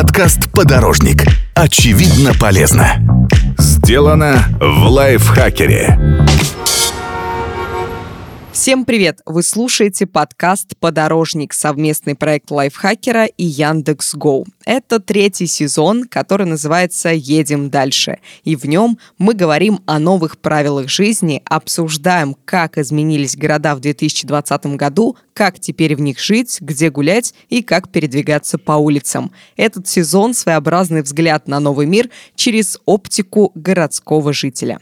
Подкаст «Подорожник». Очевидно полезно. Сделано в лайфхакере. Всем привет! Вы слушаете подкаст «Подорожник» совместный проект Лайфхакера и Яндекс.Гоу. Это третий сезон, который называется «Едем дальше». И в нем мы говорим о новых правилах жизни, обсуждаем, как изменились города в 2020 году, как теперь в них жить, где гулять и как передвигаться по улицам. Этот сезон – своеобразный взгляд на новый мир через оптику городского жителя.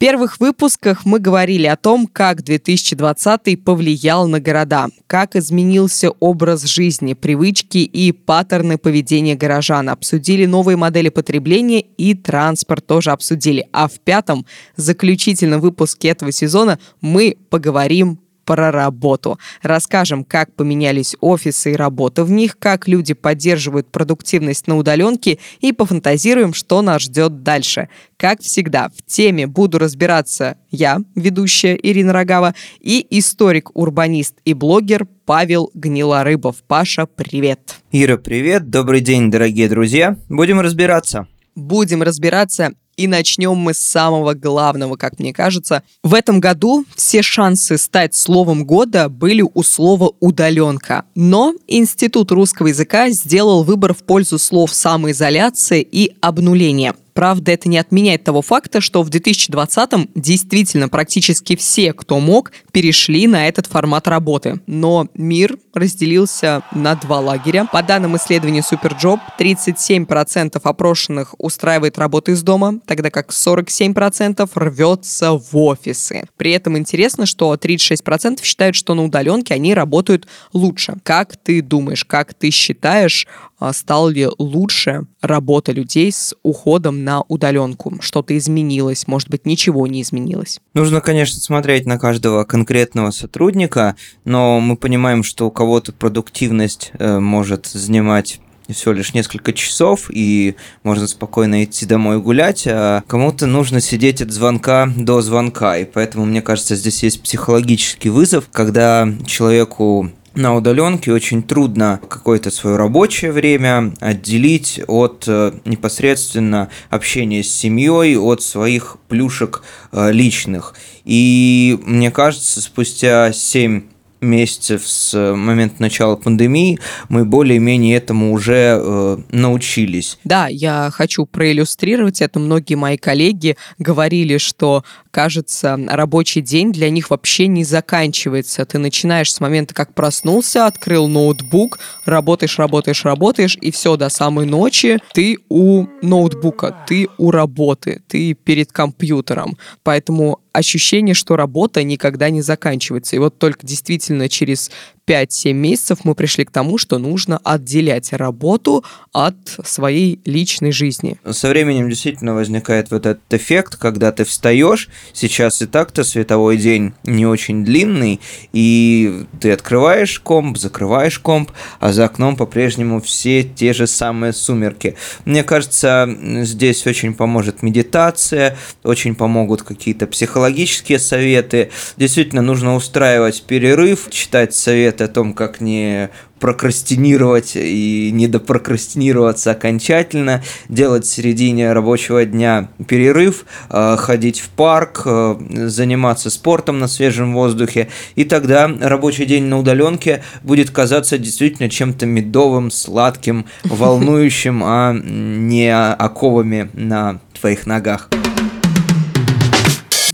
Первых выпусках мы говорили о том, как 2020 повлиял на города, как изменился образ жизни, привычки и паттерны поведения горожан. Обсудили новые модели потребления и транспорт тоже обсудили. А в пятом, заключительном выпуске этого сезона мы поговорим про работу. Расскажем, как поменялись офисы и работа в них, как люди поддерживают продуктивность на удаленке и пофантазируем, что нас ждет дальше. Как всегда, в теме буду разбираться я, ведущая Ирина Рогава, и историк-урбанист и блогер Павел Гнилорыбов. Паша, привет! Ира, привет! Добрый день, дорогие друзья! Будем разбираться. Будем разбираться и начнем мы с самого главного, как мне кажется. В этом году все шансы стать словом года были у слова «удаленка». Но Институт русского языка сделал выбор в пользу слов «самоизоляция» и «обнуление». Правда, это не отменяет того факта, что в 2020-м действительно практически все, кто мог, перешли на этот формат работы. Но мир разделился на два лагеря. По данным исследования Superjob, 37% опрошенных устраивает работу из дома, тогда как 47% рвется в офисы. При этом интересно, что 36% считают, что на удаленке они работают лучше. Как ты думаешь, как ты считаешь, стал ли лучше работа людей с уходом на удаленку? Что-то изменилось? Может быть, ничего не изменилось? Нужно, конечно, смотреть на каждого конкретного сотрудника, но мы понимаем, что у кого-то продуктивность э, может занимать всего лишь несколько часов, и можно спокойно идти домой гулять, а кому-то нужно сидеть от звонка до звонка, и поэтому, мне кажется, здесь есть психологический вызов, когда человеку на удаленке очень трудно какое-то свое рабочее время отделить от э, непосредственно общения с семьей, от своих плюшек э, личных. И мне кажется, спустя 7 месяцев с э, момента начала пандемии мы более-менее этому уже э, научились. Да, я хочу проиллюстрировать это. Многие мои коллеги говорили, что, кажется, рабочий день для них вообще не заканчивается. Ты начинаешь с момента, как проснулся, открыл ноутбук, работаешь, работаешь, работаешь, и все, до самой ночи ты у ноутбука, ты у работы, ты перед компьютером. Поэтому ощущение, что работа никогда не заканчивается. И вот только действительно через 5-7 месяцев мы пришли к тому, что нужно отделять работу от своей личной жизни. Со временем действительно возникает вот этот эффект, когда ты встаешь, сейчас и так-то световой день не очень длинный, и ты открываешь комп, закрываешь комп, а за окном по-прежнему все те же самые сумерки. Мне кажется, здесь очень поможет медитация, очень помогут какие-то психологические советы. Действительно, нужно устраивать перерыв, читать советы о том, как не прокрастинировать и не допрокрастинироваться окончательно, делать в середине рабочего дня перерыв, э, ходить в парк, э, заниматься спортом на свежем воздухе, и тогда рабочий день на удаленке будет казаться действительно чем-то медовым, сладким, волнующим, а не оковами на твоих ногах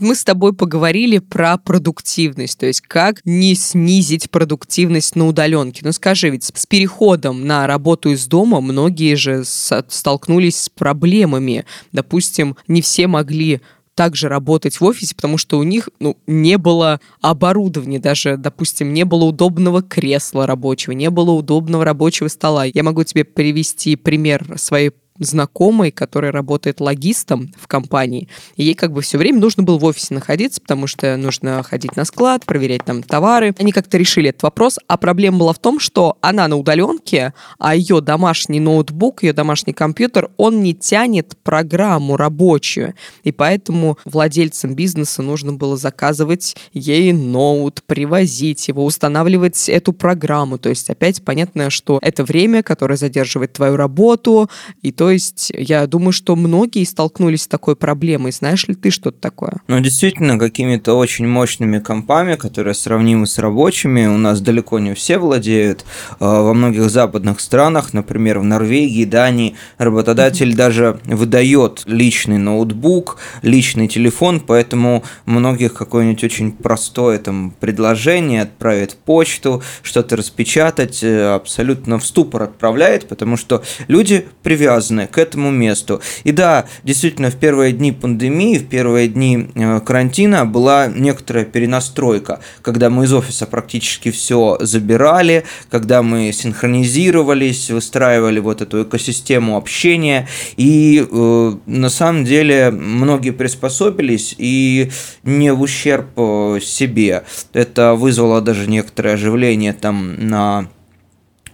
мы с тобой поговорили про продуктивность, то есть как не снизить продуктивность на удаленке. Ну скажи, ведь с переходом на работу из дома многие же столкнулись с проблемами. Допустим, не все могли также работать в офисе, потому что у них ну, не было оборудования, даже, допустим, не было удобного кресла рабочего, не было удобного рабочего стола. Я могу тебе привести пример своей знакомой, которая работает логистом в компании. И ей как бы все время нужно было в офисе находиться, потому что нужно ходить на склад, проверять там товары. Они как-то решили этот вопрос, а проблема была в том, что она на удаленке, а ее домашний ноутбук, ее домашний компьютер, он не тянет программу рабочую. И поэтому владельцам бизнеса нужно было заказывать ей ноут, привозить его, устанавливать эту программу. То есть опять понятно, что это время, которое задерживает твою работу. И то есть я думаю, что многие столкнулись с такой проблемой. Знаешь ли ты что-то такое? Ну, действительно, какими-то очень мощными компами, которые сравнимы с рабочими, у нас далеко не все владеют. А, во многих западных странах, например, в Норвегии, Дании, работодатель даже выдает личный ноутбук, личный телефон, поэтому многих какое-нибудь очень простое там предложение отправить почту, что-то распечатать, э, абсолютно в ступор отправляет, потому что люди привязаны к этому месту. И да, действительно, в первые дни пандемии, в первые дни э, карантина была некоторая перенастройка, когда мы из офиса практически все забирали, когда мы синхронизировались, выстраивали вот эту экосистему общения, и э, на самом деле многие приспособились, и не в ущерб э, себе. Это вызвало даже некоторое оживление там на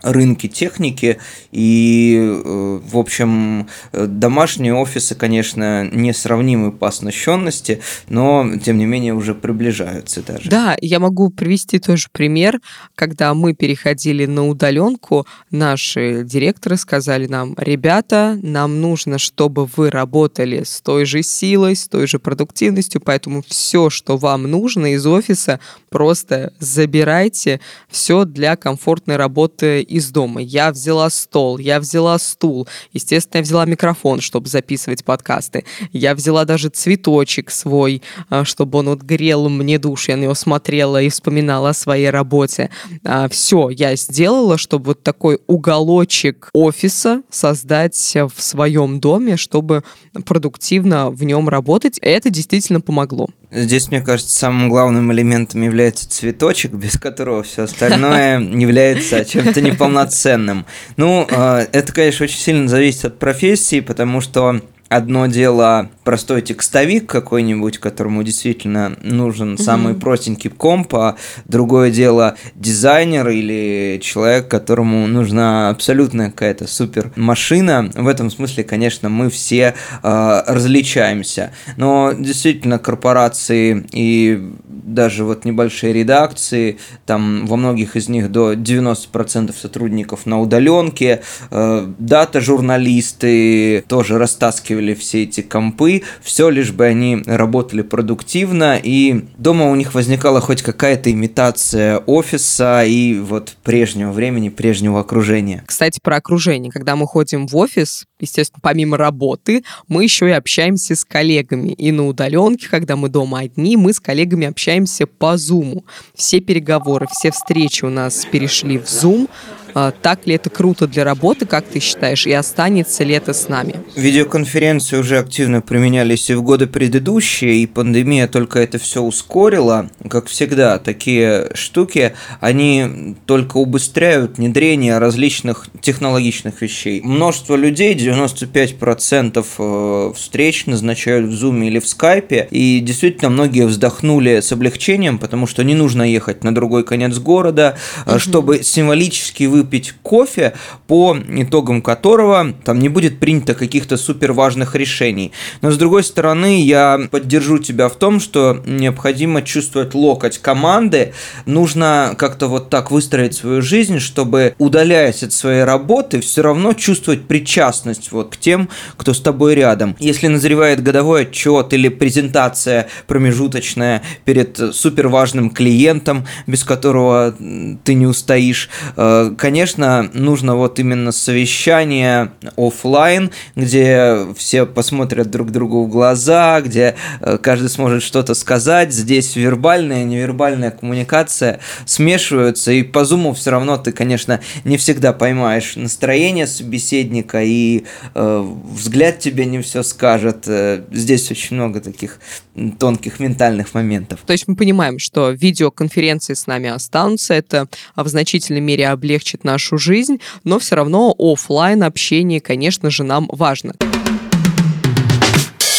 рынке техники. И, э, в общем, домашние офисы, конечно, несравнимы по оснащенности, но, тем не менее, уже приближаются даже. Да, я могу привести тоже пример, когда мы переходили на удаленку, наши директоры сказали нам, ребята, нам нужно, чтобы вы работали с той же силой, с той же продуктивностью, поэтому все, что вам нужно из офиса, просто забирайте все для комфортной работы из дома. Я взяла стол, я взяла стул. Естественно, я взяла микрофон, чтобы записывать подкасты. Я взяла даже цветочек свой, а, чтобы он вот грел мне душу. Я на него смотрела и вспоминала о своей работе. А, Все, я сделала, чтобы вот такой уголочек офиса создать в своем доме, чтобы продуктивно в нем работать. Это действительно помогло. Здесь, мне кажется, самым главным элементом является цветочек, без которого все остальное является чем-то неполноценным. Ну, а, это, конечно, очень сильно зависит от профессии, потому что одно дело простой текстовик какой-нибудь, которому действительно нужен mm-hmm. самый простенький комп, а другое дело дизайнер или человек, которому нужна абсолютная какая-то супер машина. В этом смысле, конечно, мы все э, различаемся. Но действительно корпорации и даже вот небольшие редакции, там во многих из них до 90% сотрудников на удаленке, э, дата-журналисты тоже растаскивали все эти компы, все лишь бы они работали продуктивно, и дома у них возникала хоть какая-то имитация офиса и вот прежнего времени, прежнего окружения. Кстати, про окружение. Когда мы ходим в офис, естественно, помимо работы, мы еще и общаемся с коллегами. И на удаленке, когда мы дома одни, мы с коллегами общаемся по Zoom. Все переговоры, все встречи у нас перешли в Zoom. А, так ли это круто для работы, как ты считаешь, и останется ли это с нами? Видеоконференции уже активно применялись и в годы предыдущие, и пандемия только это все ускорила. Как всегда, такие штуки, они только убыстряют внедрение различных технологичных вещей. Множество людей, 95% э, встреч назначают в Zoom или в Skype, и действительно многие вздохнули с облегчением, потому что не нужно ехать на другой конец города, угу. чтобы символически вы выпить кофе, по итогам которого там не будет принято каких-то супер важных решений. Но с другой стороны, я поддержу тебя в том, что необходимо чувствовать локоть команды, нужно как-то вот так выстроить свою жизнь, чтобы, удаляясь от своей работы, все равно чувствовать причастность вот к тем, кто с тобой рядом. Если назревает годовой отчет или презентация промежуточная перед супер важным клиентом, без которого ты не устоишь, конечно, э, конечно, нужно вот именно совещание офлайн, где все посмотрят друг другу в глаза, где э, каждый сможет что-то сказать. Здесь вербальная и невербальная коммуникация смешиваются, и по зуму все равно ты, конечно, не всегда поймаешь настроение собеседника, и э, взгляд тебе не все скажет. Э, здесь очень много таких тонких ментальных моментов. То есть мы понимаем, что видеоконференции с нами останутся, это в значительной мере облегчит нашу жизнь, но все равно офлайн общение, конечно же, нам важно.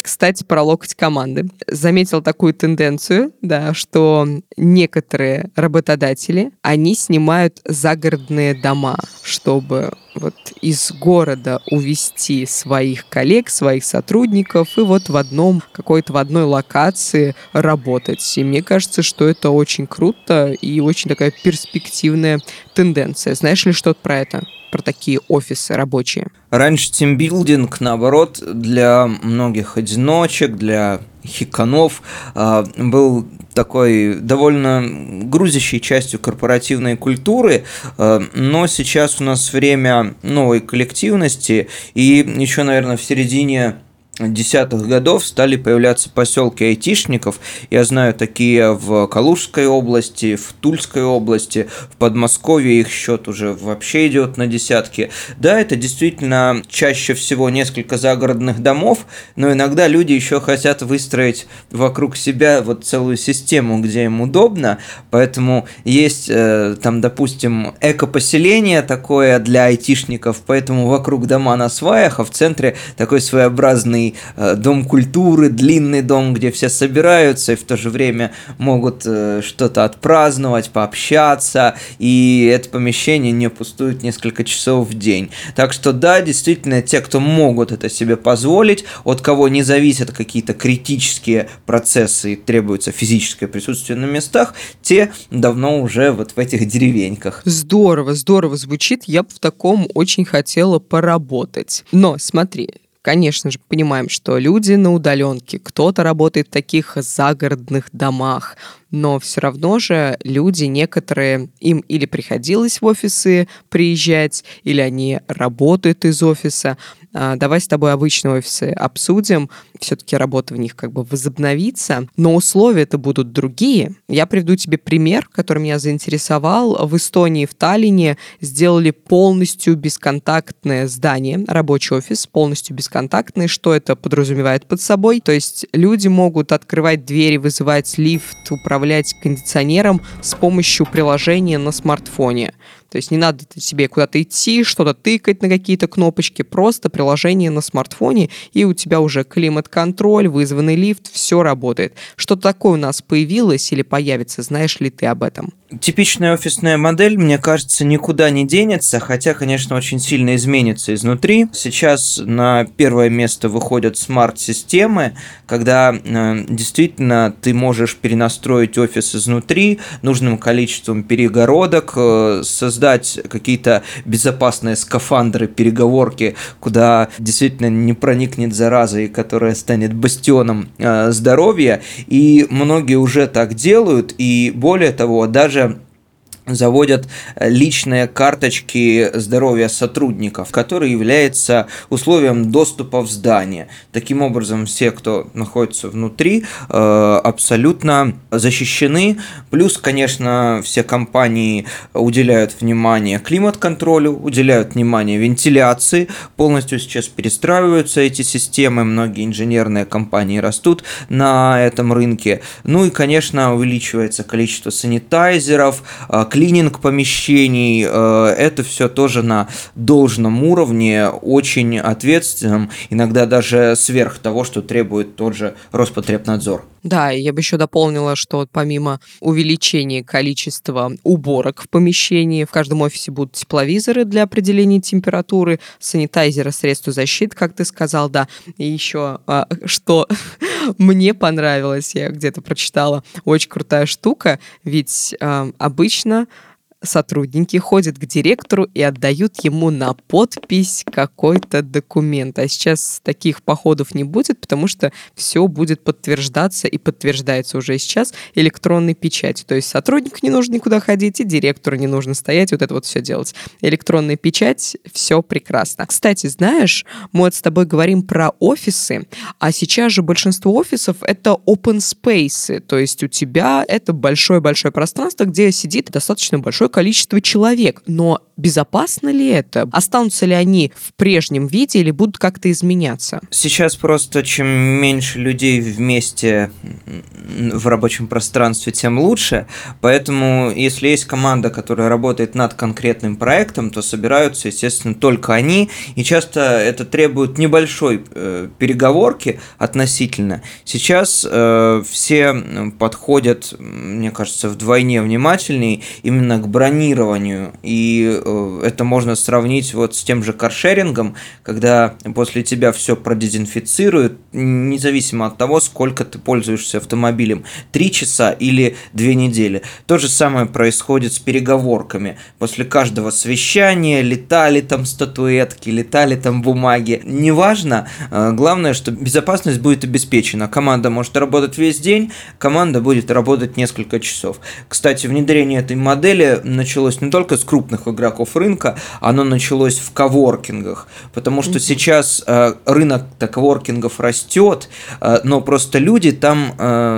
Кстати, про локоть команды. Заметил такую тенденцию, да, что некоторые работодатели, они снимают загородные дома, чтобы вот из города увести своих коллег, своих сотрудников и вот в одном, какой-то в одной локации работать. И мне кажется, что это очень круто и очень такая перспективная тенденция. Знаешь ли что-то про это? Про такие офисы рабочие? Раньше тимбилдинг, наоборот, для многих одиночек, для хиканов а, был такой довольно грузящей частью корпоративной культуры, а, но сейчас у нас время новой коллективности, и еще, наверное, в середине десятых годов стали появляться поселки айтишников. Я знаю такие в Калужской области, в Тульской области, в Подмосковье их счет уже вообще идет на десятки. Да, это действительно чаще всего несколько загородных домов, но иногда люди еще хотят выстроить вокруг себя вот целую систему, где им удобно, поэтому есть э, там, допустим, эко-поселение такое для айтишников, поэтому вокруг дома на сваях, а в центре такой своеобразный длинный э, дом культуры, длинный дом, где все собираются и в то же время могут э, что-то отпраздновать, пообщаться, и это помещение не пустует несколько часов в день. Так что да, действительно, те, кто могут это себе позволить, от кого не зависят какие-то критические процессы и требуется физическое присутствие на местах, те давно уже вот в этих деревеньках. Здорово, здорово звучит. Я бы в таком очень хотела поработать. Но смотри, конечно же, понимаем, что люди на удаленке, кто-то работает в таких загородных домах, но все равно же люди некоторые, им или приходилось в офисы приезжать, или они работают из офиса. А, давай с тобой обычные офисы обсудим. Все-таки работа в них как бы возобновится, но условия это будут другие. Я приведу тебе пример, который меня заинтересовал. В Эстонии, в Таллине сделали полностью бесконтактное здание, рабочий офис, полностью бесконтактный. Что это подразумевает под собой? То есть люди могут открывать двери, вызывать лифт, управлять управлять кондиционером с помощью приложения на смартфоне. То есть не надо тебе куда-то идти, что-то тыкать на какие-то кнопочки, просто приложение на смартфоне, и у тебя уже климат-контроль, вызванный лифт, все работает. Что такое у нас появилось или появится, знаешь ли ты об этом? Типичная офисная модель, мне кажется, никуда не денется, хотя, конечно, очень сильно изменится изнутри. Сейчас на первое место выходят смарт-системы, когда э, действительно ты можешь перенастроить офис изнутри нужным количеством перегородок, э, создать создать какие-то безопасные скафандры, переговорки, куда действительно не проникнет зараза и которая станет бастионом э, здоровья. И многие уже так делают, и более того, даже заводят э, личные карточки здоровья сотрудников, которые является условием доступа в здание. Таким образом, все, кто находится внутри, э, абсолютно защищены. Плюс, конечно, все компании уделяют внимание климат-контролю, уделяют внимание вентиляции, полностью сейчас перестраиваются эти системы, многие инженерные компании растут на этом рынке. Ну и, конечно, увеличивается количество санитайзеров, э, клининг помещений, э, это все тоже на должном уровне, очень ответственном, иногда даже сверх того, что требует тот же Роспотребнадзор. Да, я бы еще дополнила, что помимо увеличения количества уборок в помещении, в каждом офисе будут тепловизоры для определения температуры, санитайзеры, средства защиты, как ты сказал, да. И еще, а, что мне понравилось, я где-то прочитала, очень крутая штука, ведь а, обычно сотрудники ходят к директору и отдают ему на подпись какой-то документ. А сейчас таких походов не будет, потому что все будет подтверждаться и подтверждается уже сейчас электронной печатью. То есть сотруднику не нужно никуда ходить, и директору не нужно стоять, вот это вот все делать. Электронная печать, все прекрасно. Кстати, знаешь, мы вот с тобой говорим про офисы, а сейчас же большинство офисов это open space, то есть у тебя это большое-большое пространство, где сидит достаточно большое количество человек. Но безопасно ли это? Останутся ли они в прежнем виде или будут как-то изменяться? Сейчас просто чем меньше людей вместе в рабочем пространстве, тем лучше. Поэтому, если есть команда, которая работает над конкретным проектом, то собираются, естественно, только они. И часто это требует небольшой э, переговорки относительно. Сейчас э, все подходят, мне кажется, вдвойне внимательнее именно к бронированию. И э, это можно сравнить вот с тем же каршерингом, когда после тебя все продезинфицируют, независимо от того, сколько ты пользуешься автомобилем, три часа или две недели. То же самое происходит с переговорками. После каждого совещания летали там статуэтки, летали там бумаги. Неважно, э, главное, что безопасность будет обеспечена. Команда может работать весь день, команда будет работать несколько часов. Кстати, внедрение этой модели началось не только с крупных игроков рынка, оно началось в коворкингах, потому что сейчас э, рынок коворкингов растет, э, но просто люди там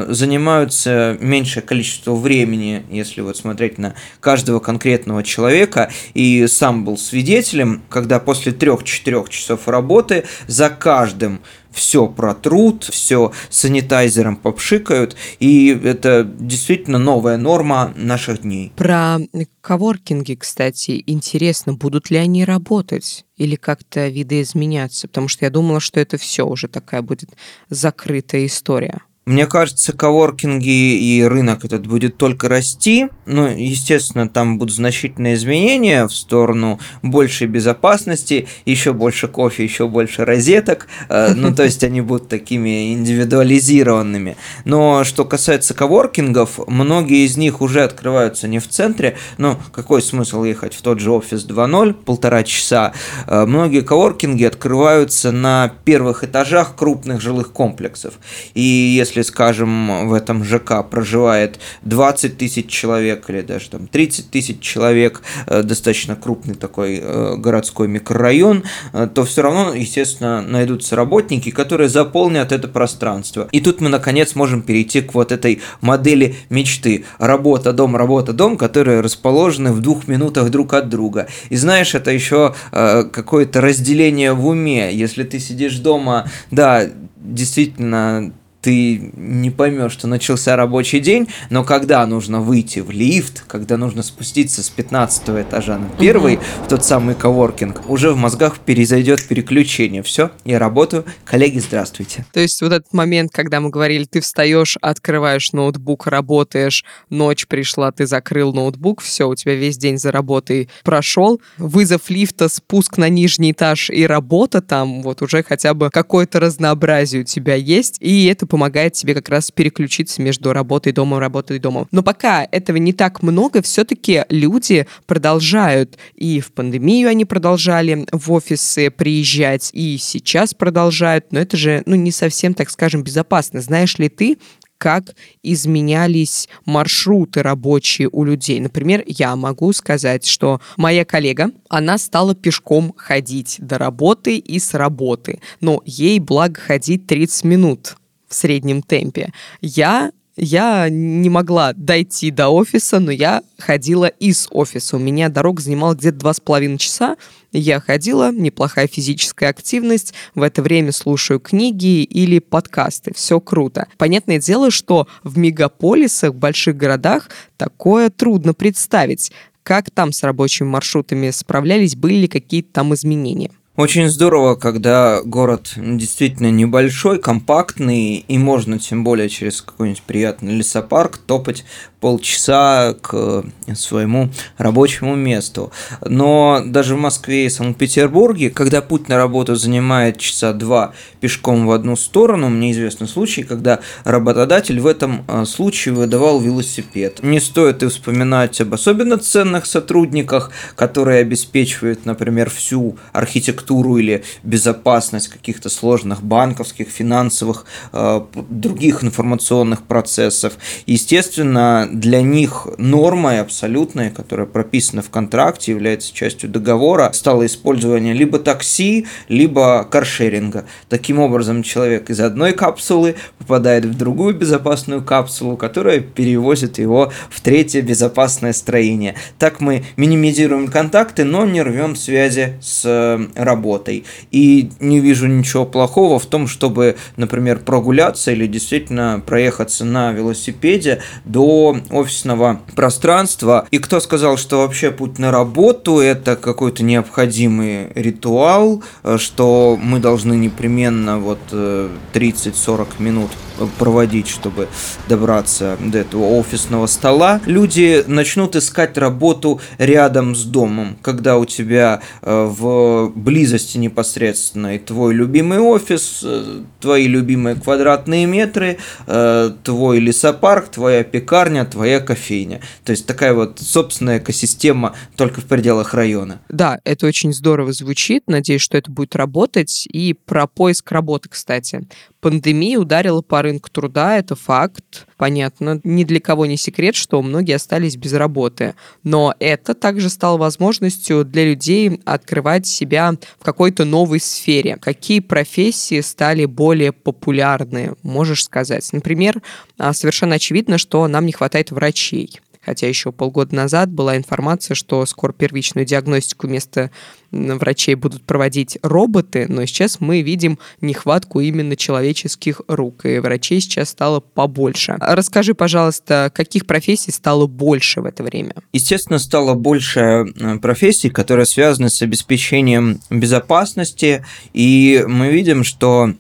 занимаются меньшее количество времени, если вот смотреть на каждого конкретного человека, и сам был свидетелем, когда после трех-четырех часов работы за каждым все протрут, все санитайзером попшикают, и это действительно новая норма наших дней. Про коворкинги, кстати, интересно, будут ли они работать или как-то видоизменяться, потому что я думала, что это все уже такая будет закрытая история. Мне кажется, коворкинги и рынок этот будет только расти. Ну, естественно, там будут значительные изменения в сторону большей безопасности, еще больше кофе, еще больше розеток. Э, ну, то есть они будут такими индивидуализированными. Но что касается коворкингов, многие из них уже открываются не в центре. Ну, какой смысл ехать в тот же офис 2.0, полтора часа? Э, многие коворкинги открываются на первых этажах крупных жилых комплексов. И если если, скажем, в этом ЖК проживает 20 тысяч человек или даже там 30 тысяч человек, э, достаточно крупный такой э, городской микрорайон, э, то все равно, естественно, найдутся работники, которые заполнят это пространство. И тут мы, наконец, можем перейти к вот этой модели мечты. Работа, дом, работа, дом, которые расположены в двух минутах друг от друга. И знаешь, это еще какое-то разделение в уме. Если ты сидишь дома, да, действительно, ты не поймешь, что начался рабочий день, но когда нужно выйти в лифт, когда нужно спуститься с 15 этажа на первый, угу. в тот самый коворкинг, уже в мозгах перезайдет переключение. Все, я работаю. Коллеги, здравствуйте. То есть вот этот момент, когда мы говорили, ты встаешь, открываешь ноутбук, работаешь, ночь пришла, ты закрыл ноутбук, все, у тебя весь день за работой прошел, вызов лифта, спуск на нижний этаж и работа там, вот уже хотя бы какое-то разнообразие у тебя есть, и это помогает тебе как раз переключиться между работой, домом, работой, домом. Но пока этого не так много, все-таки люди продолжают, и в пандемию они продолжали в офисы приезжать, и сейчас продолжают, но это же, ну, не совсем, так скажем, безопасно. Знаешь ли ты, как изменялись маршруты рабочие у людей. Например, я могу сказать, что моя коллега, она стала пешком ходить до работы и с работы. Но ей благо ходить 30 минут в среднем темпе. Я я не могла дойти до офиса, но я ходила из офиса. У меня дорога занимала где-то два с половиной часа. Я ходила, неплохая физическая активность. В это время слушаю книги или подкасты. Все круто. Понятное дело, что в мегаполисах, в больших городах такое трудно представить. Как там с рабочими маршрутами справлялись, были ли какие-то там изменения? Очень здорово, когда город действительно небольшой, компактный, и можно тем более через какой-нибудь приятный лесопарк топать полчаса к своему рабочему месту. Но даже в Москве и Санкт-Петербурге, когда путь на работу занимает часа два пешком в одну сторону, мне известны случаи, когда работодатель в этом а, случае выдавал велосипед. Не стоит и вспоминать об особенно ценных сотрудниках, которые обеспечивают, например, всю архитектуру архитектуру или безопасность каких-то сложных банковских, финансовых, э, других информационных процессов. Естественно, для них нормой абсолютной, которая прописана в контракте, является частью договора, стало использование либо такси, либо каршеринга. Таким образом, человек из одной капсулы попадает в другую безопасную капсулу, которая перевозит его в третье безопасное строение. Так мы минимизируем контакты, но не рвем связи с э, работой. И не вижу ничего плохого в том, чтобы, например, прогуляться или действительно проехаться на велосипеде до офисного пространства. И кто сказал, что вообще путь на работу это какой-то необходимый ритуал, э, что мы должны непременно вот 30-40 э, минут проводить, чтобы добраться до этого офисного стола. Люди начнут искать работу рядом с домом, когда у тебя э, в близости непосредственно и твой любимый офис, э, твои любимые квадратные метры, э, твой лесопарк, твоя пекарня, твоя кофейня. То есть такая вот собственная экосистема только в пределах района. Да, это очень здорово звучит. Надеюсь, что это будет работать. И про поиск работы, кстати. Пандемия ударила по рынку труда, это факт. Понятно, ни для кого не секрет, что многие остались без работы. Но это также стало возможностью для людей открывать себя в какой-то новой сфере. Какие профессии стали более популярны, можешь сказать? Например, а, совершенно очевидно, что нам не хватает врачей хотя еще полгода назад была информация, что скоро первичную диагностику вместо врачей будут проводить роботы, но сейчас мы видим нехватку именно человеческих рук, и врачей сейчас стало побольше. Расскажи, пожалуйста, каких профессий стало больше в это время? Естественно, стало больше э, профессий, которые связаны с обеспечением безопасности, и мы видим, что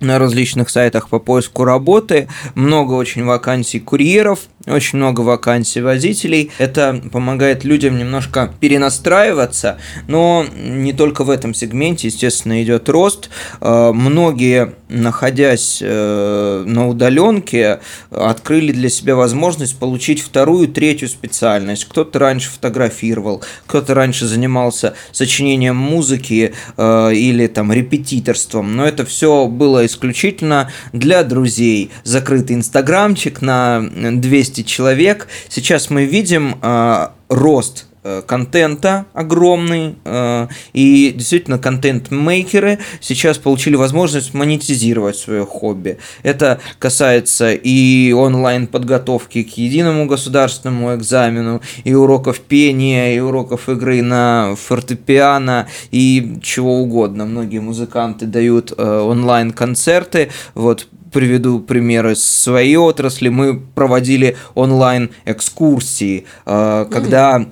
на различных сайтах по поиску работы, много очень вакансий курьеров, очень много вакансий водителей. Это помогает людям немножко перенастраиваться, но не только в этом сегменте, естественно, идет рост. Э, многие, находясь э, на удаленке, открыли для себя возможность получить вторую, третью специальность. Кто-то раньше фотографировал, кто-то раньше занимался сочинением музыки э, или там репетиторством, но это все было исключительно для друзей. Закрытый инстаграмчик на 200 человек. Сейчас мы видим э, рост Э, контента огромный, э, и действительно контент-мейкеры сейчас получили возможность монетизировать свое хобби. Это касается и онлайн-подготовки к единому государственному экзамену, и уроков пения, и уроков игры на фортепиано, и чего угодно. Многие музыканты дают э, онлайн-концерты, вот приведу примеры своей отрасли. Мы проводили онлайн-экскурсии, когда Э,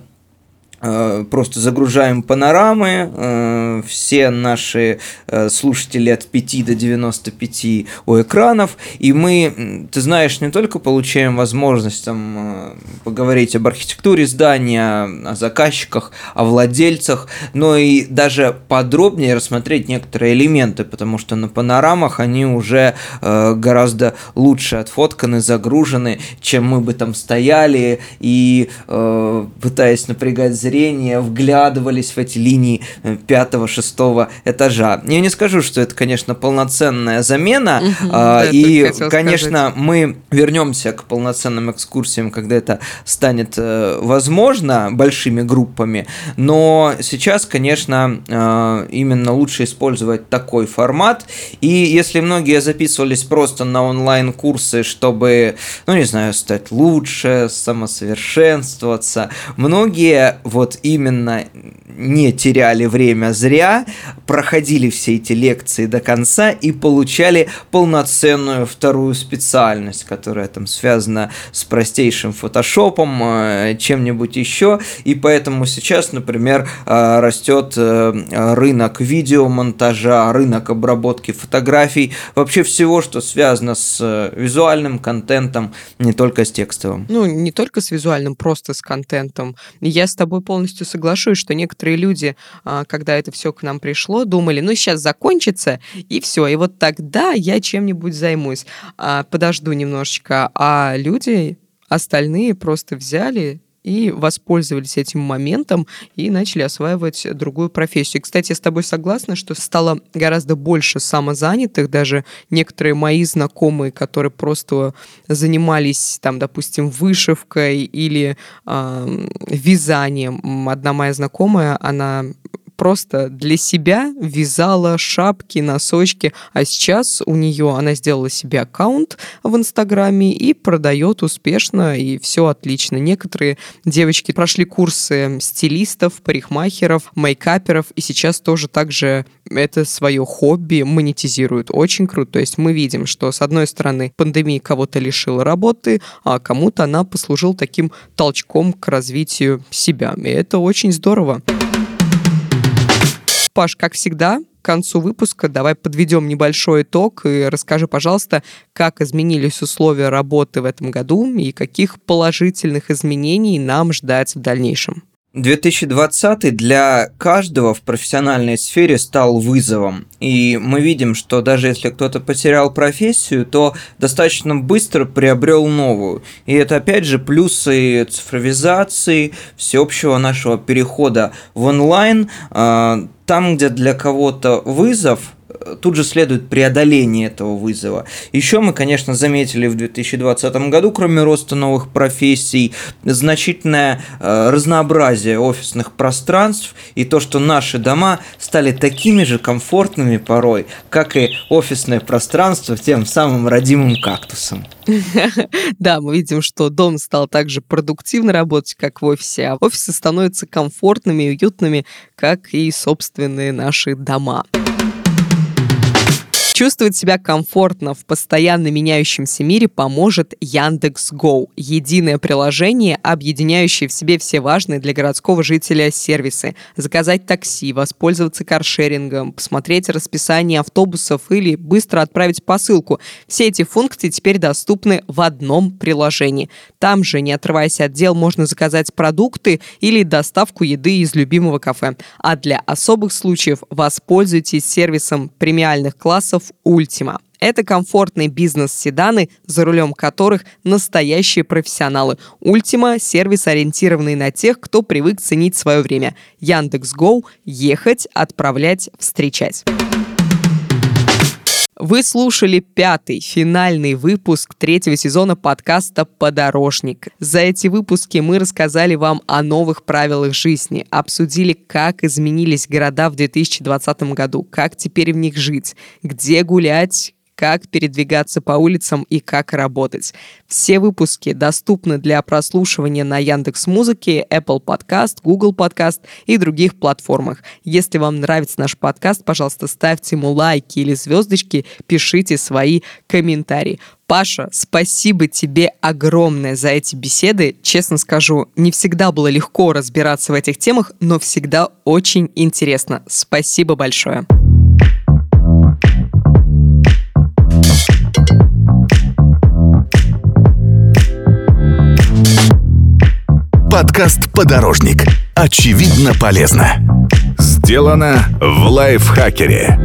просто загружаем панорамы, э, все наши э, слушатели от 5 до 95 у экранов, и мы, ты знаешь, не только получаем возможность там поговорить об архитектуре здания, о заказчиках, о владельцах, но и даже подробнее рассмотреть некоторые элементы, потому что на панорамах они уже гораздо лучше отфотканы, загружены, чем мы бы там стояли и пытаясь напрягать зрение зрения вглядывались в эти линии э, пятого-шестого этажа. Я не скажу, что это, конечно, полноценная замена, угу, а, и, конечно, сказать. мы вернемся к полноценным экскурсиям, когда это станет э, возможно большими группами, но сейчас, конечно, э, именно лучше использовать такой формат, и если многие записывались просто на онлайн-курсы, чтобы, ну, не знаю, стать лучше, самосовершенствоваться, многие вот вот именно не теряли время зря, проходили все эти лекции до конца и получали полноценную вторую специальность, которая там связана с простейшим фотошопом, э, чем-нибудь еще. И поэтому сейчас, например, э, растет э, рынок видеомонтажа, рынок обработки фотографий, вообще всего, что связано с визуальным контентом, не только с текстовым. Ну, не только с визуальным, просто с контентом. Я с тобой полностью соглашусь, что некоторые люди, а, когда это все к нам пришло, думали, ну сейчас закончится, и все, и вот тогда я чем-нибудь займусь. А, подожду немножечко. А люди остальные просто взяли и воспользовались этим моментом и начали осваивать другую профессию. Кстати, я с тобой согласна, что стало гораздо больше самозанятых, даже некоторые мои знакомые, которые просто занимались, там, допустим, вышивкой или э, вязанием. Одна моя знакомая, она просто для себя вязала шапки, носочки, а сейчас у нее она сделала себе аккаунт в Инстаграме и продает успешно, и все отлично. Некоторые девочки прошли курсы стилистов, парикмахеров, мейкаперов, и сейчас тоже также это свое хобби монетизируют. Очень круто. То есть мы видим, что с одной стороны пандемия кого-то лишила работы, а кому-то она послужила таким толчком к развитию себя. И это очень здорово. Паш, как всегда, к концу выпуска давай подведем небольшой итог и расскажи, пожалуйста, как изменились условия работы в этом году и каких положительных изменений нам ждать в дальнейшем. 2020 для каждого в профессиональной сфере стал вызовом. И мы видим, что даже если кто-то потерял профессию, то достаточно быстро приобрел новую. И это опять же плюсы цифровизации, всеобщего нашего перехода в онлайн. А, там, где для кого-то вызов, тут же следует преодоление этого вызова. Еще мы, конечно, заметили в 2020 году, кроме роста новых профессий, значительное э, разнообразие офисных пространств и то, что наши дома стали такими же комфортными порой, как и офисное пространство тем самым родимым кактусом. Да, мы видим, что дом стал также продуктивно работать, как в офисе, а офисы становятся комфортными и уютными, как и собственные наши дома. Чувствовать себя комфортно в постоянно меняющемся мире поможет Яндекс Go – единое приложение, объединяющее в себе все важные для городского жителя сервисы. Заказать такси, воспользоваться каршерингом, посмотреть расписание автобусов или быстро отправить посылку. Все эти функции теперь доступны в одном приложении. Там же, не отрываясь от дел, можно заказать продукты или доставку еды из любимого кафе. А для особых случаев воспользуйтесь сервисом премиальных классов Ultima. Это комфортные бизнес-седаны, за рулем которых настоящие профессионалы. Ultima – сервис, ориентированный на тех, кто привык ценить свое время. Яндекс.Гоу – ехать, отправлять, встречать. Вы слушали пятый, финальный выпуск третьего сезона подкаста «Подорожник». За эти выпуски мы рассказали вам о новых правилах жизни, обсудили, как изменились города в 2020 году, как теперь в них жить, где гулять, как передвигаться по улицам и как работать. Все выпуски доступны для прослушивания на Яндекс Музыке, Apple Podcast, Google Podcast и других платформах. Если вам нравится наш подкаст, пожалуйста, ставьте ему лайки или звездочки, пишите свои комментарии. Паша, спасибо тебе огромное за эти беседы. Честно скажу, не всегда было легко разбираться в этих темах, но всегда очень интересно. Спасибо большое. Подкаст «Подорожник». Очевидно полезно. Сделано в лайфхакере.